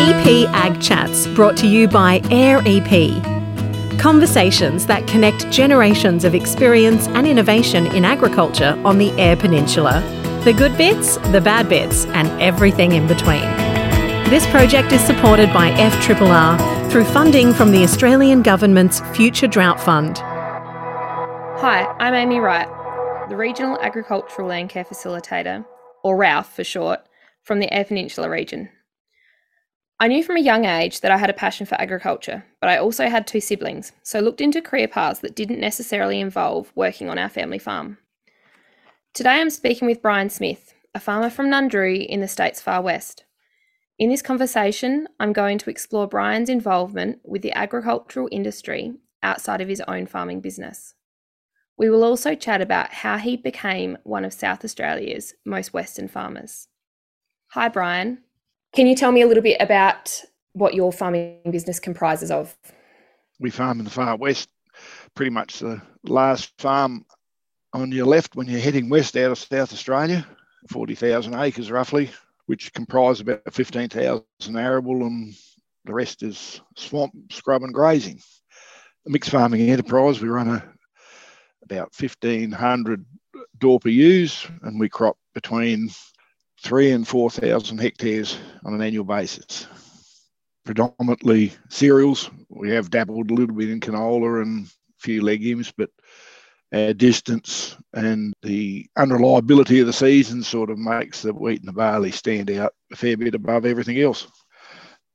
EP Ag Chats brought to you by AIR EP. Conversations that connect generations of experience and innovation in agriculture on the Eyre Peninsula. The good bits, the bad bits, and everything in between. This project is supported by FRRR through funding from the Australian Government's Future Drought Fund. Hi, I'm Amy Wright, the Regional Agricultural Land Care Facilitator, or RALF for short, from the Eyre Peninsula region. I knew from a young age that I had a passion for agriculture, but I also had two siblings, so looked into career paths that didn't necessarily involve working on our family farm. Today I'm speaking with Bryan Smith, a farmer from Nundroo in the state's far west. In this conversation, I'm going to explore Bryan's involvement with the agricultural industry outside of his own farming business. We will also chat about how he became one of South Australia's most Western farmers. Hi, Bryan. Can you tell me a little bit about what your farming business comprises of? We farm in the far west, pretty much the last farm on your left when you're heading west out of South Australia, 40,000 acres roughly, which comprise about 15,000 arable and the rest is swamp, scrub and grazing. A mixed farming enterprise, we run a, about 1,500 Dorper ewes and we crop between three and 4,000 hectares on an annual basis. Predominantly cereals. We have dabbled a little bit in canola and a few legumes, but our distance and the unreliability of the season sort of makes the wheat and the barley stand out a fair bit above everything else.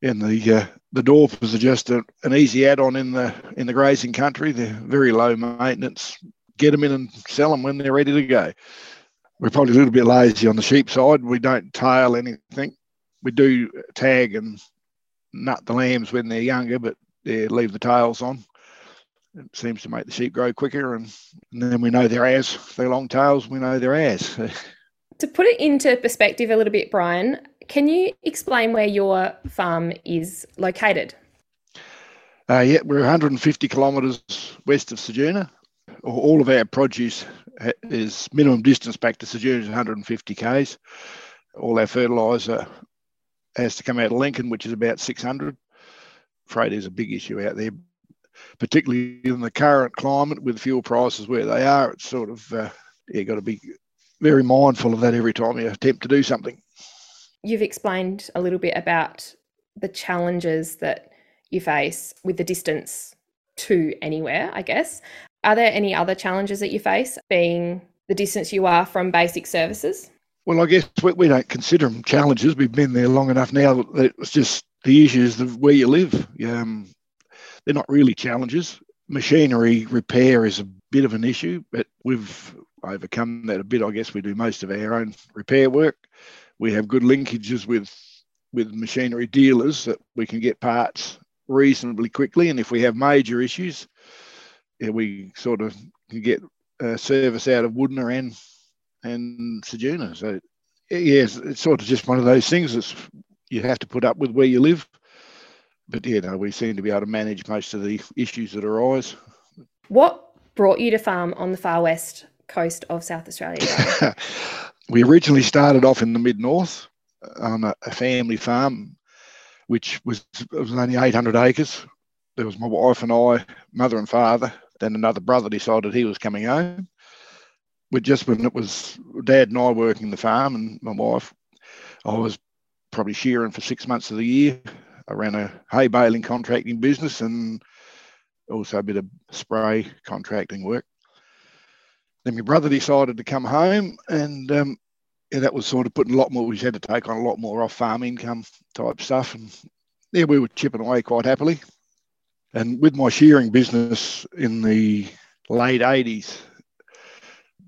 And the uh, the Dorpers are just a, an easy add-on in the in the grazing country. They're very low maintenance. Get them in and sell them when they're ready to go we're probably a little bit lazy on the sheep side. We don't tail anything. We do tag and nut the lambs when they're younger, but they leave the tails on. It seems to make the sheep grow quicker, and, and then we know they're as they're long tails. We know they're as. to put it into perspective a little bit, Bryan, can you explain where your farm is located? Uh, yeah, we're 150 kilometres west of Ceduna. All of our produce is minimum distance back to is 150 k's. All our fertiliser has to come out of Lincoln, which is about 600. Freight is a big issue out there, particularly in the current climate with fuel prices where they are. It's sort of uh, you got to be very mindful of that every time you attempt to do something. You've explained a little bit about the challenges that you face with the distance to anywhere, I guess. Are there any other challenges that you face being the distance you are from basic services? Well, I guess we, we don't consider them challenges. We've been there long enough now that it's just the issues of where you live. Um, they're not really challenges. Machinery repair is a bit of an issue, but we've overcome that a bit. I guess we do most of our own repair work. We have good linkages with with machinery dealers that we can get parts reasonably quickly. And if we have major issues, we sort of get a service out of Wudinna and and Ceduna. So yeah, it's, it's, sort of just one of those things that you have to put up with where you live. But yeah, no, we seem to be able to manage most of the issues that arise. What brought you to farm on the far west coast of South Australia? we originally started off in the mid north on a, a, family farm, which was was only 800 acres. There was my wife and I, mother and father, then another brother decided he was coming home. But just when it was dad and I working the farm and my wife, I was probably shearing for six months of the year. I ran a hay baling contracting business and also a bit of spray contracting work. Then my brother decided to come home and um, yeah, that was sort of putting a lot more, we had to take on a lot more off farm income type stuff. And yeah, we were chipping away quite happily. And with my shearing business in the late 80s,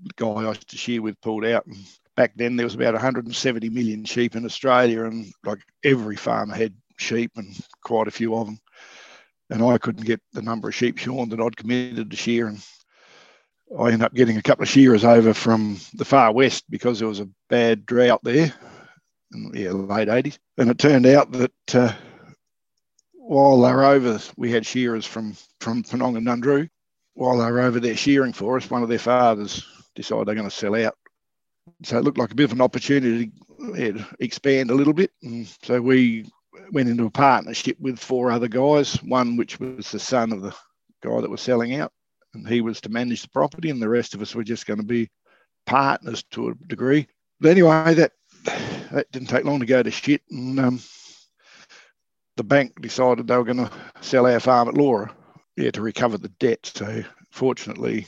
the guy I used to shear with pulled out. And back then, there was about 170 million sheep in Australia, and like every farmer had sheep and quite a few of them. And I couldn't get the number of sheep shorn that I'd committed to shear. And I ended up getting a couple of shearers over from the far west because there was a bad drought there in the yeah, late 80s. And it turned out that uh, while they were over, we had shearers from from Penong and Nundroo. While they were over there shearing for us, one of their fathers decided they're going to sell out. So it looked like a bit of an opportunity to expand a little bit. And so we went into a partnership with four other guys, one which was the son of the guy that was selling out, and he was to manage the property, and the rest of us were just going to be partners to a degree. But anyway, that that didn't take long to go to shit, and um, the bank decided they were going to sell our farm at Laura, yeah, to recover the debt. So fortunately,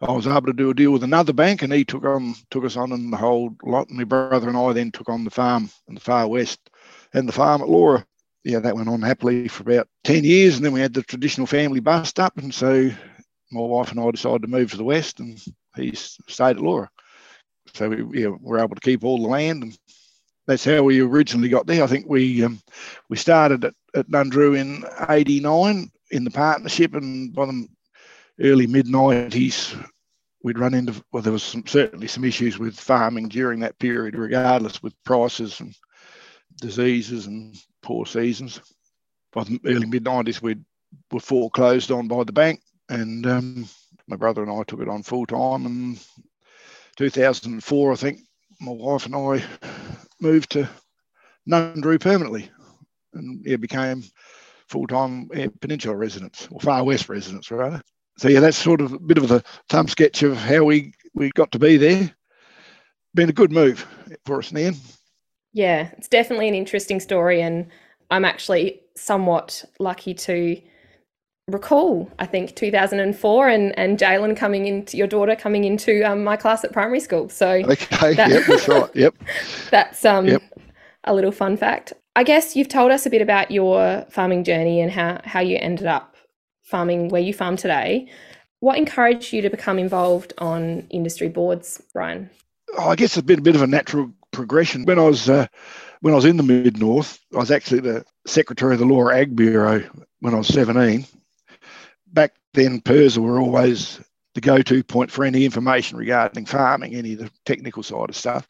I was able to do a deal with another bank, and he took on took us on and the whole lot. And my brother and I then took on the farm in the far west and the farm at Laura. Yeah, that went on happily for about ten years, and then we had the traditional family bust up, and so my wife and I decided to move to the west, and he stayed at Laura. So we yeah, were able to keep all the land, and that's how we originally got there. I think we um, we started at, at in '89 in the partnership, and by the early mid 90s, we'd run into, well, there was some, certainly some issues with farming during that period, regardless with prices and diseases and poor seasons. By the early mid 90s, we were foreclosed on by the bank, and um, my brother and I took it on full time. And 2004, I think, my wife and I moved to Nundroo permanently and it became full-time Peninsula residents or Far West residents, rather so yeah, that's sort of a bit of a thumb sketch of how we we got to be there. Been a good move for us, Nan. Yeah, it's definitely an interesting story, and I'm actually somewhat lucky to recall. I think 2004, and and Jalen coming into your daughter coming into um, my class at primary school. So okay, that, yep, that's right. Yep, that's um yep. a little fun fact. I guess you've told us a bit about your farming journey and how how you ended up farming where you farm today. What encouraged you to become involved on industry boards, Bryan? Oh, I guess it's been a bit of a natural progression. When I was uh, when I was in the mid north, I was actually the secretary of the Laura Ag Bureau when I was 17. Back then, PIRSA were always the go-to point for any information regarding farming, any of the technical side of stuff.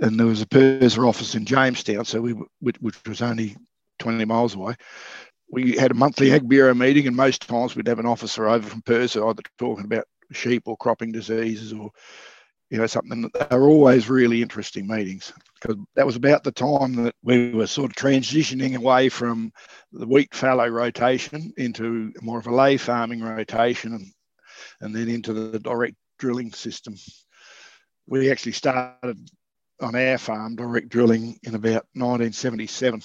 And there was a PIRSA office in Jamestown, so we which, was only 20 miles away we had a monthly Ag Bureau meeting, and most times we'd have an officer over from PIRSA either talking about sheep or cropping diseases or you know something. They're always really interesting meetings because that was about the time that we were sort of transitioning away from the wheat fallow rotation into more of a ley farming rotation, and and then into the direct drilling system. We actually started on our farm direct drilling in about 1977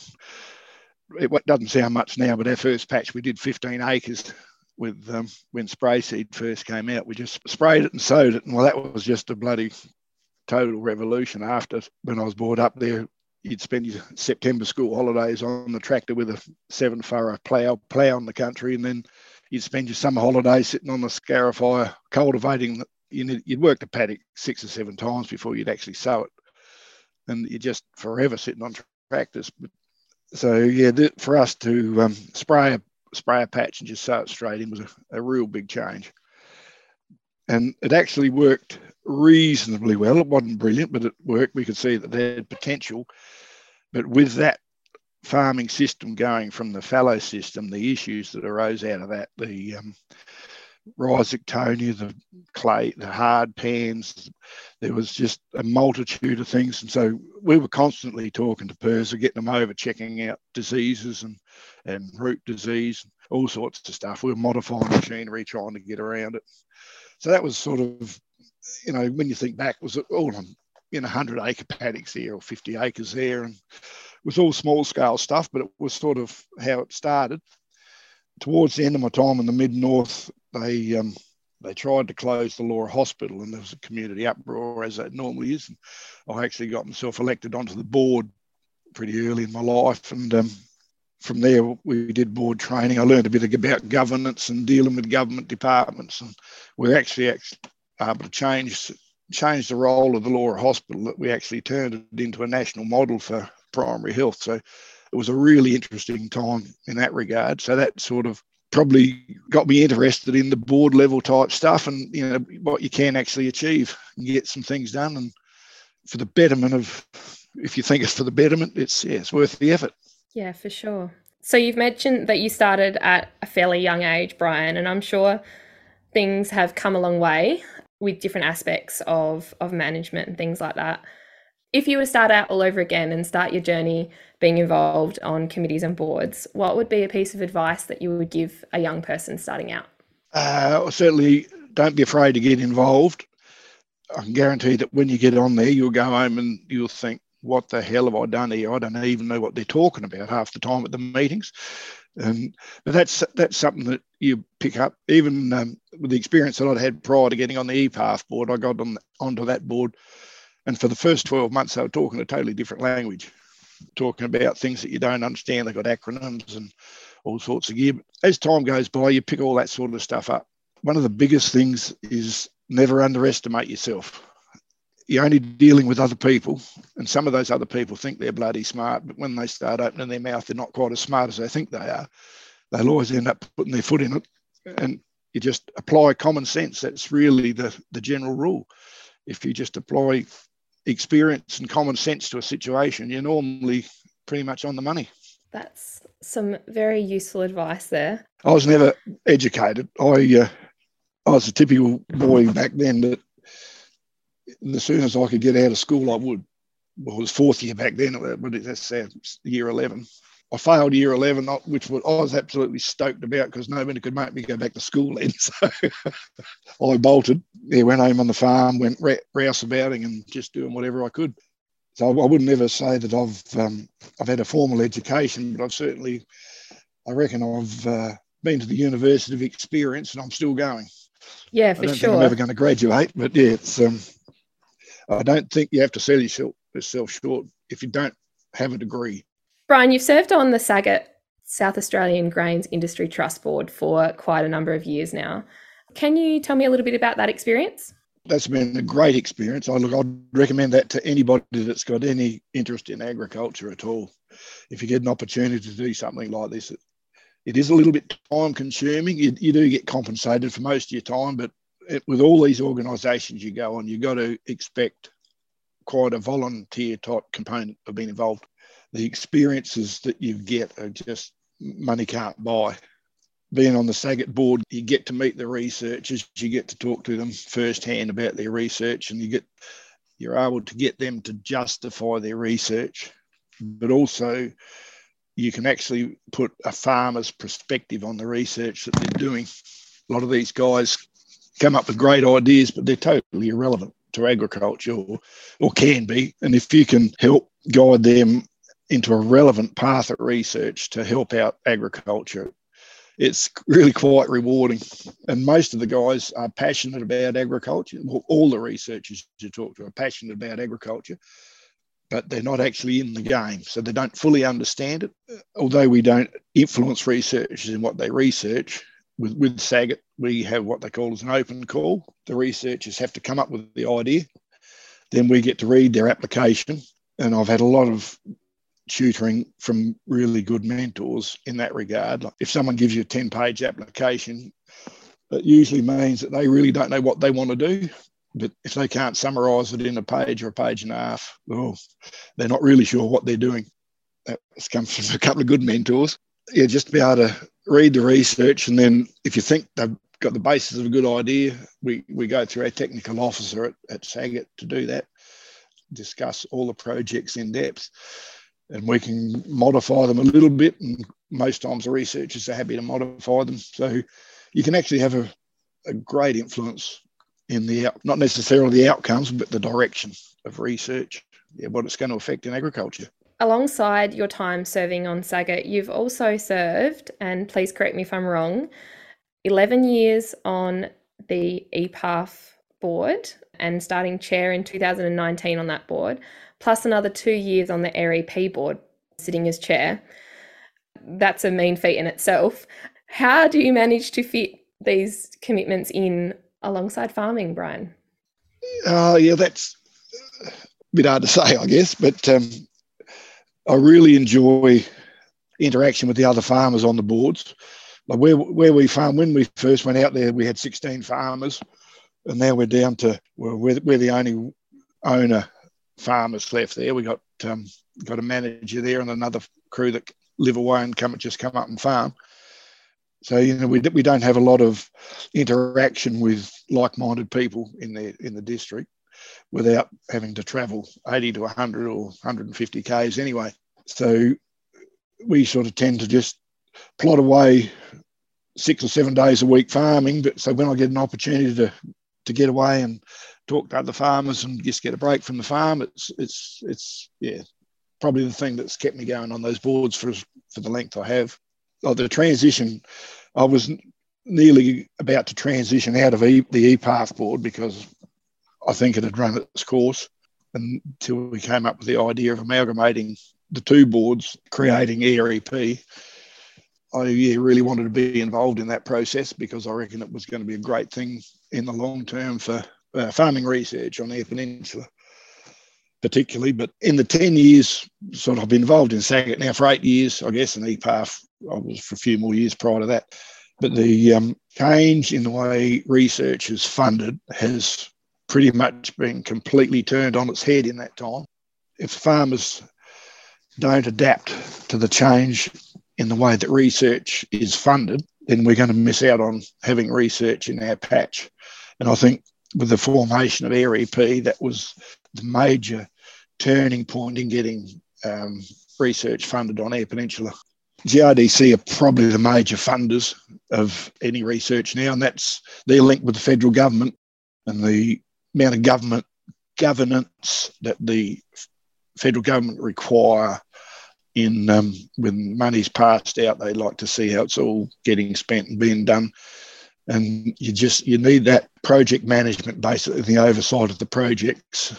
it doesn't sound much now, but our first patch we did 15 acres with um, when spray seed first came out. We just sprayed it and sowed it, and well, that was just a bloody total revolution. After when I was brought up there, you'd spend your September school holidays on the tractor with a seven furrow plough plough on the country, and then you'd spend your summer holidays sitting on the scarifier cultivating. You'd work the paddock six or seven times before you'd actually sow it, and you're just forever sitting on tractors. So yeah, for us to um, spray a spray a patch and just sow it straight in was a, a real big change, and it actually worked reasonably well. It wasn't brilliant, but it worked. We could see that they had potential, but with that farming system going from the fallow system, the issues that arose out of that, the um, rhizoctonia, the clay, the hard pans. There was just a multitude of things. And so we were constantly talking to PIRSA, getting them over, checking out diseases and, and root disease, all sorts of stuff. We were modifying machinery, trying to get around it. So that was sort of, you know, when you think back, was it all on in 100 acre paddocks there or 50 acres there. And it was all small scale stuff, but it was sort of how it started towards the end of my time in the mid north, they um, they tried to close the Laura Hospital, and there was a community uproar as that normally is. And I actually got myself elected onto the board pretty early in my life, and um, from there we did board training. I learned a bit about governance and dealing with government departments, and we're actually, able to um, change change the role of the Laura Hospital. That we actually turned it into a national model for primary health. So it was a really interesting time in that regard. So that sort of probably got me interested in the board level type stuff and you know what you can actually achieve and get some things done and for the betterment of if you think it's for the betterment it's yeah it's worth the effort yeah for sure so you've mentioned that you started at a fairly young age bryan and i'm sure things have come a long way with different aspects of of management and things like that If you were to start out all over again and start your journey being involved on committees and boards, what would be a piece of advice that you would give a young person starting out? Uh, certainly, don't be afraid to get involved. I can guarantee that when you get on there, you'll go home and you'll think, what the hell have I done here? I don't even know what they're talking about half the time at the meetings. And but that's that's something that you pick up. Even um, with the experience that I'd had prior to getting on the EPARF board, I got on onto that board and for the first 12 months, they were talking a totally different language, talking about things that you don't understand. They've got acronyms and all sorts of gear. As time goes by, you pick all that sort of stuff up. One of the biggest things is never underestimate yourself. You're only dealing with other people, and some of those other people think they're bloody smart, but when they start opening their mouth, they're not quite as smart as they think they are. They'll always end up putting their foot in it, and you just apply common sense. That's really the, the general rule. If you just apply experience and common sense to a situation, you're normally pretty much on the money. That's some very useful advice there. I was never educated. I uh, I was a typical boy back then that as soon as I could get out of school, I would. Well, it was fourth year back then, but that's uh, year 11. I failed year 11, which I was absolutely stoked about because nobody could make me go back to school then. So I bolted. Yeah, went home on the farm, went rouseabouting and just doing whatever I could. So I wouldn't ever say that I've um, I've had a formal education, but I've certainly, I reckon I've uh, been to the University of Experience and I'm still going. Yeah, for I don't sure. Think I'm ever going to graduate, but yeah, it's. Um, I don't think you have to sell yourself short if you don't have a degree. Bryan, you've served on the SAGIT South Australian Grains Industry Trust Board for quite a number of years now. Can you tell me a little bit about that experience? That's been a great experience. I look, I'd recommend that to anybody that's got any interest in agriculture at all. If you get an opportunity to do something like this, it, it is a little bit time consuming. You, you do get compensated for most of your time, but it, with all these organisations you go on, you've got to expect quite a volunteer type component of being involved the experiences that you get are just money can't buy. Being on the SAGIT board, you get to meet the researchers, you get to talk to them firsthand about their research, and you get you're able to get them to justify their research, but also you can actually put a farmer's perspective on the research that they're doing. A lot of these guys come up with great ideas, but they're totally irrelevant to agriculture or, or can be. And if you can help guide them into a relevant path of research to help out agriculture. It's really quite rewarding. And most of the guys are passionate about agriculture. Well, all the researchers you talk to are passionate about agriculture, but they're not actually in the game. So they don't fully understand it. Although we don't influence researchers in what they research, with, with SAGIT, we have what they call as an open call. The researchers have to come up with the idea. Then we get to read their application. And I've had a lot of tutoring from really good mentors in that regard. If someone gives you a 10 page application, it usually means that they really don't know what they want to do. But if they can't summarize it in a page or a page and a half, well, they're not really sure what they're doing. That's come from a couple of good mentors. Yeah, just to be able to read the research. And then if you think they've got the basis of a good idea, we, we go through our technical officer at, at SAGIT to do that, discuss all the projects in depth and we can modify them a little bit. And most times the researchers are happy to modify them. So you can actually have a, a great influence in the not necessarily the outcomes, but the direction of research, yeah, what it's going to affect in agriculture. Alongside your time serving on SAGIT, you've also served, and please correct me if I'm wrong, 11 years on the EPARF board and starting chair in 2019 on that board plus another two years on the AIR-EP board, sitting as chair. That's a mean feat in itself. How do you manage to fit these commitments in alongside farming, Bryan? Uh, yeah, that's a bit hard to say, I guess, but um, I really enjoy interaction with the other farmers on the boards. Like where, where we farm, when we first went out there, we had 16 farmers, and now we're down to, we're, we're the only owner farmers left there. We got um, got a manager there and another crew that live away and come just come up and farm. So you know we we don't have a lot of interaction with like-minded people in the in the district. Without having to travel 80 to 100 or 150 k's anyway. So we sort of tend to just plot away six or seven days a week farming. But so when I get an opportunity to to get away and talk to other farmers and just get a break from the farm, it's it's it's yeah probably the thing that's kept me going on those boards for for the length I have. Oh, the transition, I was nearly about to transition out of e, the EPARF board because I think it had run its course until we came up with the idea of amalgamating the two boards, creating AIR EP. I yeah, really wanted to be involved in that process because I reckon it was going to be a great thing in the long term for uh, farming research on Eyre Peninsula, particularly. But in the 10 years, sort of, I've been involved in SAGIT now for eight years, I guess, and EPARF, I was for a few more years prior to that. But the um, change in the way research is funded has pretty much been completely turned on its head in that time. If farmers don't adapt to the change in the way that research is funded, then we're going to miss out on having research in our patch. And I think with the formation of AIR EP, that was the major turning point in getting um, research funded on Eyre Peninsula. GRDC are probably the major funders of any research now, and that's they're linked with the federal government and the amount of government governance that the federal government require in um, when money's passed out, they like to see how it's all getting spent and being done. And you just you need that project management, basically the oversight of the projects,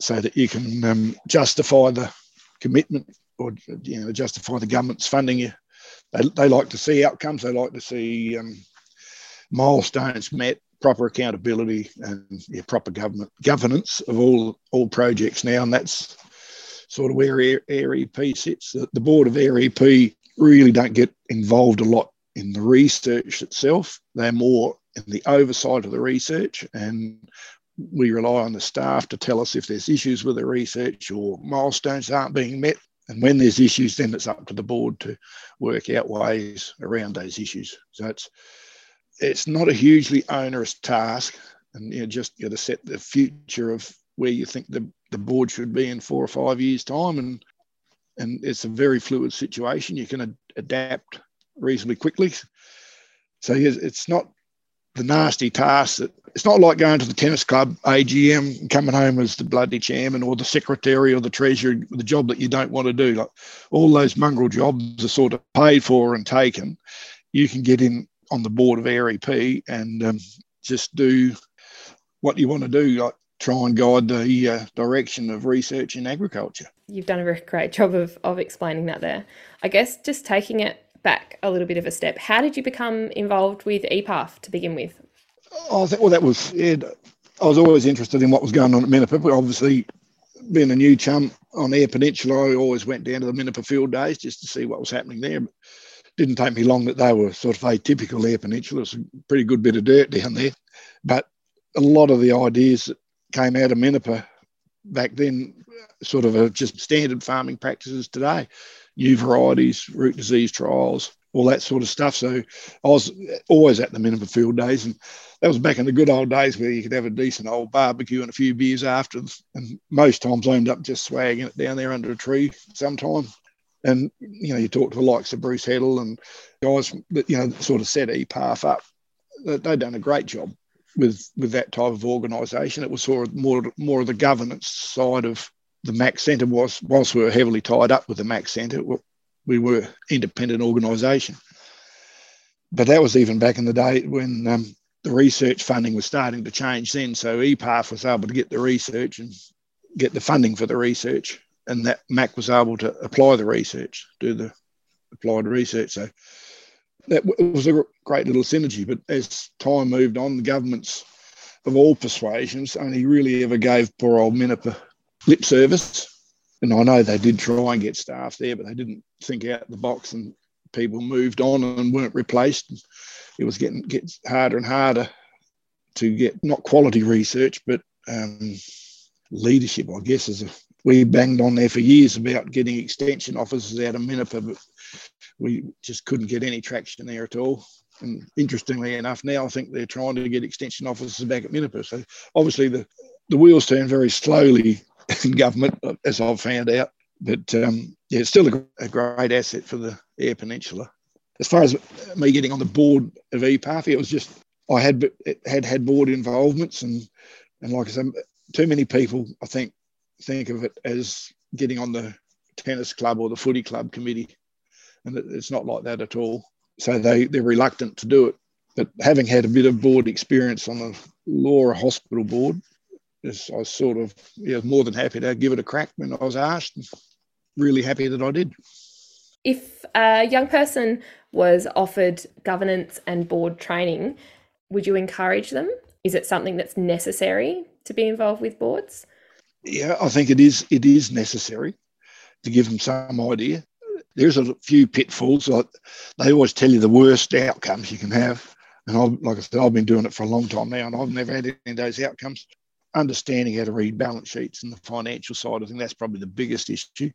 so that you can um, justify the commitment or you know justify the government's funding you. They, they like to see outcomes. They like to see um, milestones met, proper accountability, and yeah, proper government governance of all all projects now. And that's sort of where AIR EP sits. The, the board of AIR EP really don't get involved a lot in the research itself. They're more in the oversight of the research, and we rely on the staff to tell us if there's issues with the research or milestones aren't being met. And when there's issues, then it's up to the board to work out ways around those issues. So it's it's not a hugely onerous task, and you know, just you know, to set the future of where you think the, the board should be in four or five years' time. And and it's a very fluid situation. You can ad- adapt reasonably quickly. So it's not the nasty task that it's not like going to the tennis club AGM and coming home as the bloody chairman or the secretary or the treasurer, the job that you don't want to do. Like all those mongrel jobs are sort of paid for and taken. You can get in on the board of AIR EP and um, just do what you want to do. Like try and guide the uh, direction of research in agriculture. You've done a great job of, of explaining that there. I guess just taking it back a little bit of a step, how did you become involved with EPARF to begin with? I think, well, that was, yeah, I was always interested in what was going on at Minnipa, but obviously being a new chum on Eyre Peninsula, I always went down to the Minnipa field days just to see what was happening there. But didn't take me long that they were sort of atypical Eyre Peninsula. It's a pretty good bit of dirt down there. But a lot of the ideas that came out of Minnipa back then, sort of are just standard farming practices today, new varieties, root disease trials, all that sort of stuff. So I was always at the Minnipa field days, and that was back in the good old days where you could have a decent old barbecue and a few beers after. And most times I ended up just swagging it down there under a tree sometime. And you know, you talk to the likes of Bruce Heddle and guys that you know sort of set EPARF up. They've done a great job with with that type of organisation. It was sort of more more of the governance side of the Mac Centre was. Whilst we were heavily tied up with the Mac Centre, we were independent organisation. But that was even back in the day when um, the research funding was starting to change. Then, so EPARF was able to get the research and get the funding for the research, and that Mac was able to apply the research, do the applied research. So that was a great little synergy. But as time moved on, the governments of all persuasions only really ever gave poor old Minnipa lip service. And I know they did try and get staff there, but they didn't think out the box and people moved on and weren't replaced. It was getting gets harder and harder to get not quality research, but um, leadership, I guess, is a, we banged on there for years about getting extension officers out of Minnipa, but we just couldn't get any traction there at all. And interestingly enough, now I think they're trying to get extension officers back at Minnipa. So obviously the the wheels turn very slowly in government, as I've found out. But um, yeah, it's still a, a, great asset for the Eyre Peninsula. As far as me getting on the board of EPARF, it was just I had had had board involvements, and and like I said, too many people I think think of it as getting on the tennis club or the footy club committee, and it's not like that at all. So they they're reluctant to do it. But having had a bit of board experience on the Laura Hospital board, I was sort of yeah, more than happy to give it a crack when I was asked. Really happy that I did. If a young person was offered governance and board training, would you encourage them? Is it something that's necessary to be involved with boards? Yeah, I think it is. It is necessary to give them some idea. There's a few pitfalls. Like they always tell you the worst outcomes you can have, and I've, like I said, I've been doing it for a long time now, and I've never had any of those outcomes. Understanding how to read balance sheets and the financial side, I think that's probably the biggest issue.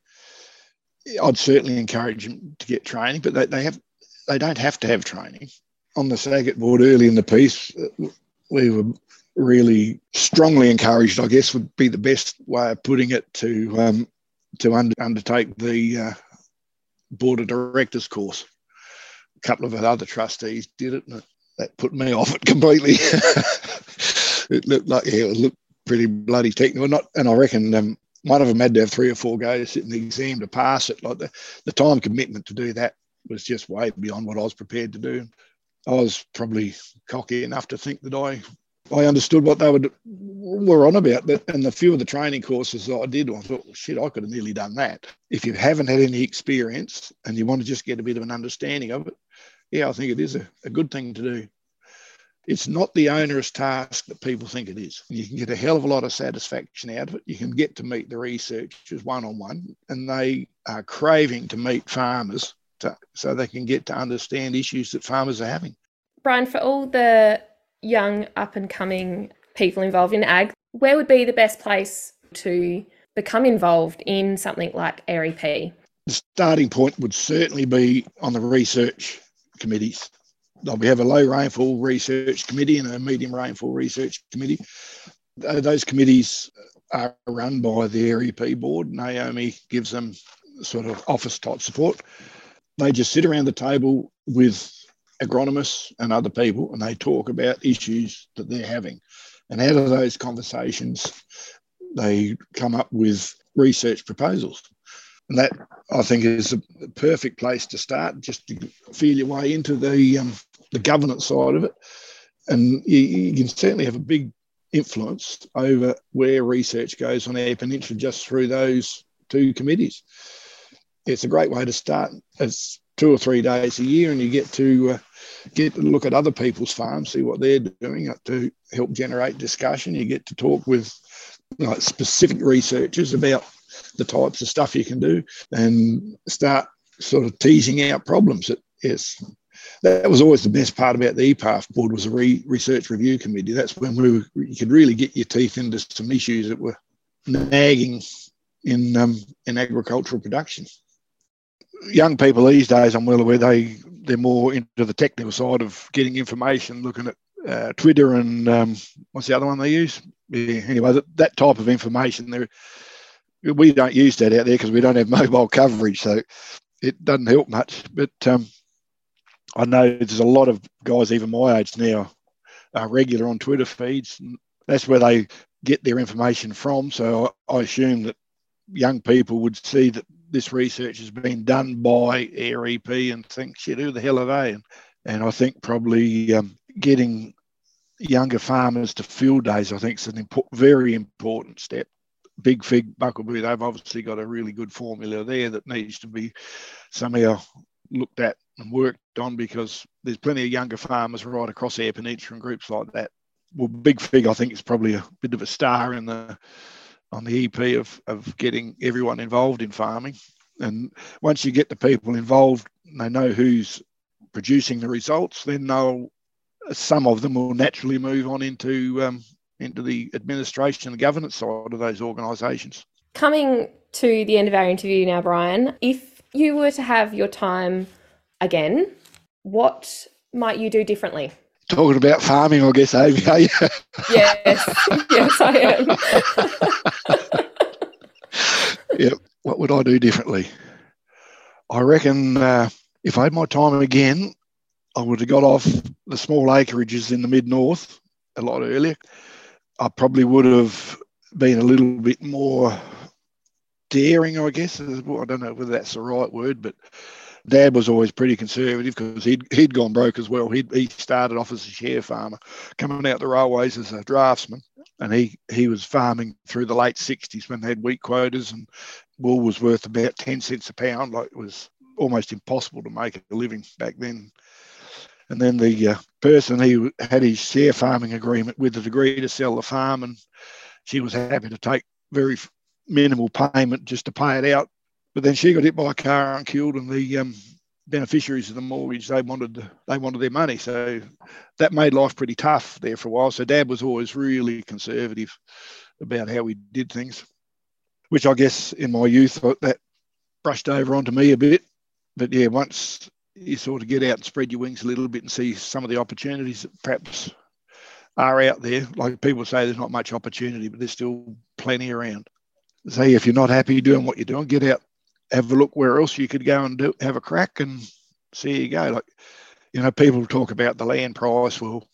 I'd certainly encourage them to get training, but they, they have they don't have to have training on the SAGIT board early in the piece, uh, we were really strongly encouraged, I guess, would be the best way of putting it to um, to under, undertake the uh, board of directors course. A couple of other trustees did it, and that put me off it completely. it looked like yeah, it looked pretty bloody technical, not, and I reckon um, one of them had to have three or four goes sitting the exam to pass it. Like the, the time commitment to do that was just way beyond what I was prepared to do. I was probably cocky enough to think that I I understood what they were were on about. But and the few of the training courses I did, I thought, well, shit, I could have nearly done that. If you haven't had any experience and you want to just get a bit of an understanding of it, yeah, I think it is a, a good thing to do. It's not the onerous task that people think it is. You can get a hell of a lot of satisfaction out of it. You can get to meet the researchers one on one, and they are craving to meet farmers to, so they can get to understand issues that farmers are having. Bryan, for all the young up and coming people involved in ag, where would be the best place to become involved in something like AIR EP? The starting point would certainly be on the research committees. We have a low rainfall research committee and a medium rainfall research committee. Those committees are run by the AIR EP board. Naomi gives them sort of office type support they just sit around the table with agronomists and other people and they talk about issues that they're having. And out of those conversations, they come up with research proposals. And that, I think, is a perfect place to start, just to feel your way into the, um, the governance side of it. And you, you can certainly have a big influence over where research goes on Eyre Peninsula just through those two committees it's a great way to start. It's two or three days a year, and you get to uh, get to look at other people's farms, see what they're doing uh, to help generate discussion. You get to talk with like, specific researchers about the types of stuff you can do, and start sort of teasing out problems. That yes, that was always the best part about the EPARF board was a re- research review committee. That's when we were, you could really get your teeth into some issues that were nagging in um, in agricultural production young people these days, I'm well aware they they're more into the technical side of getting information, looking at uh, Twitter and um, what's the other one they use? Yeah, anyway, that, that type of information there. We don't use that out there because we don't have mobile coverage, so it doesn't help much. But um, I know there's a lot of guys, even my age now, are regular on Twitter feeds. That's where they get their information from. So I, I assume that young people would see that this research has been done by AIR EP and think, shit, who the hell are they? And, and I think probably um, getting younger farmers to field days, I think, is an very important step. Big Fig, Buckleboo, they've obviously got a really good formula there that needs to be somehow looked at and worked on because there's plenty of younger farmers right across Eyre Peninsula and groups like that. Well, Big Fig, I think, is probably a bit of a star in the on the EP of, of getting everyone involved in farming. And once you get the people involved, they know who's producing the results, then they'll some of them will naturally move on into um, into the administration and governance side of those organisations. Coming to the end of our interview now, Bryan, if you were to have your time again, what might you do differently? Talking about farming, I guess, Amy, are you? Yes, yes, I am. yeah. What would I do differently? I reckon uh, if I had my time again, I would have got off the small acreages in the mid north a lot earlier. I probably would have been a little bit more daring, I guess. I don't know whether that's the right word, but Dad was always pretty conservative because he'd, he'd gone broke as well. He'd, he started off as a share farmer, coming out the railways as a draftsman, and he, he was farming through the late 60s when they had wheat quotas and wool was worth about 10 cents a pound. Like it was almost impossible to make a living back then. And then the uh, person he had his share farming agreement with had agreed to sell the farm, and she was happy to take very minimal payment just to pay it out. But then she got hit by a car and killed, and the um, beneficiaries of the mortgage they wanted they wanted their money. So that made life pretty tough there for a while. So Dad was always really conservative about how we did things, which I guess in my youth that brushed over onto me a bit. But yeah, once you sort of get out and spread your wings a little bit and see some of the opportunities that perhaps are out there. Like people say, there's not much opportunity, but there's still plenty around. Say if you're not happy doing what you're doing, get out, have a look where else you could go and do, have a crack, and see you go. Like you know, people talk about the land price. Well,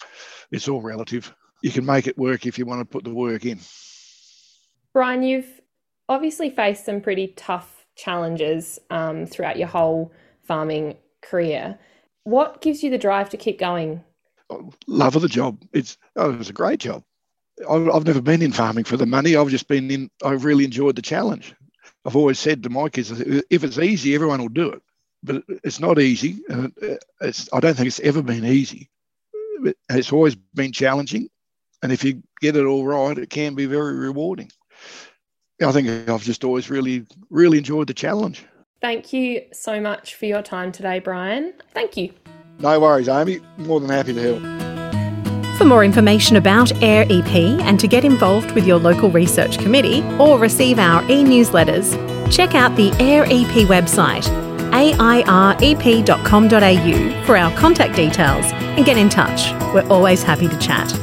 it's all relative. You can make it work if you want to put the work in. Bryan, you've obviously faced some pretty tough challenges um, throughout your whole farming career. What gives you the drive to keep going? Love of the job. It's oh, it was a great job. I've never been in farming for the money. I've just been in. I really enjoyed the challenge. I've always said to my kids, if it's easy, everyone will do it. But it's not easy. It's, I don't think it's ever been easy. It's always been challenging, and if you get it all right, it can be very rewarding. I think I've just always really, really enjoyed the challenge. Thank you so much for your time today, Bryan. Thank you. No worries, Amy. More than happy to help. For more information about AIR EP and to get involved with your local research committee or receive our e newsletters, check out the AIR EP website, airep.com.au, for our contact details and get in touch. We're always happy to chat.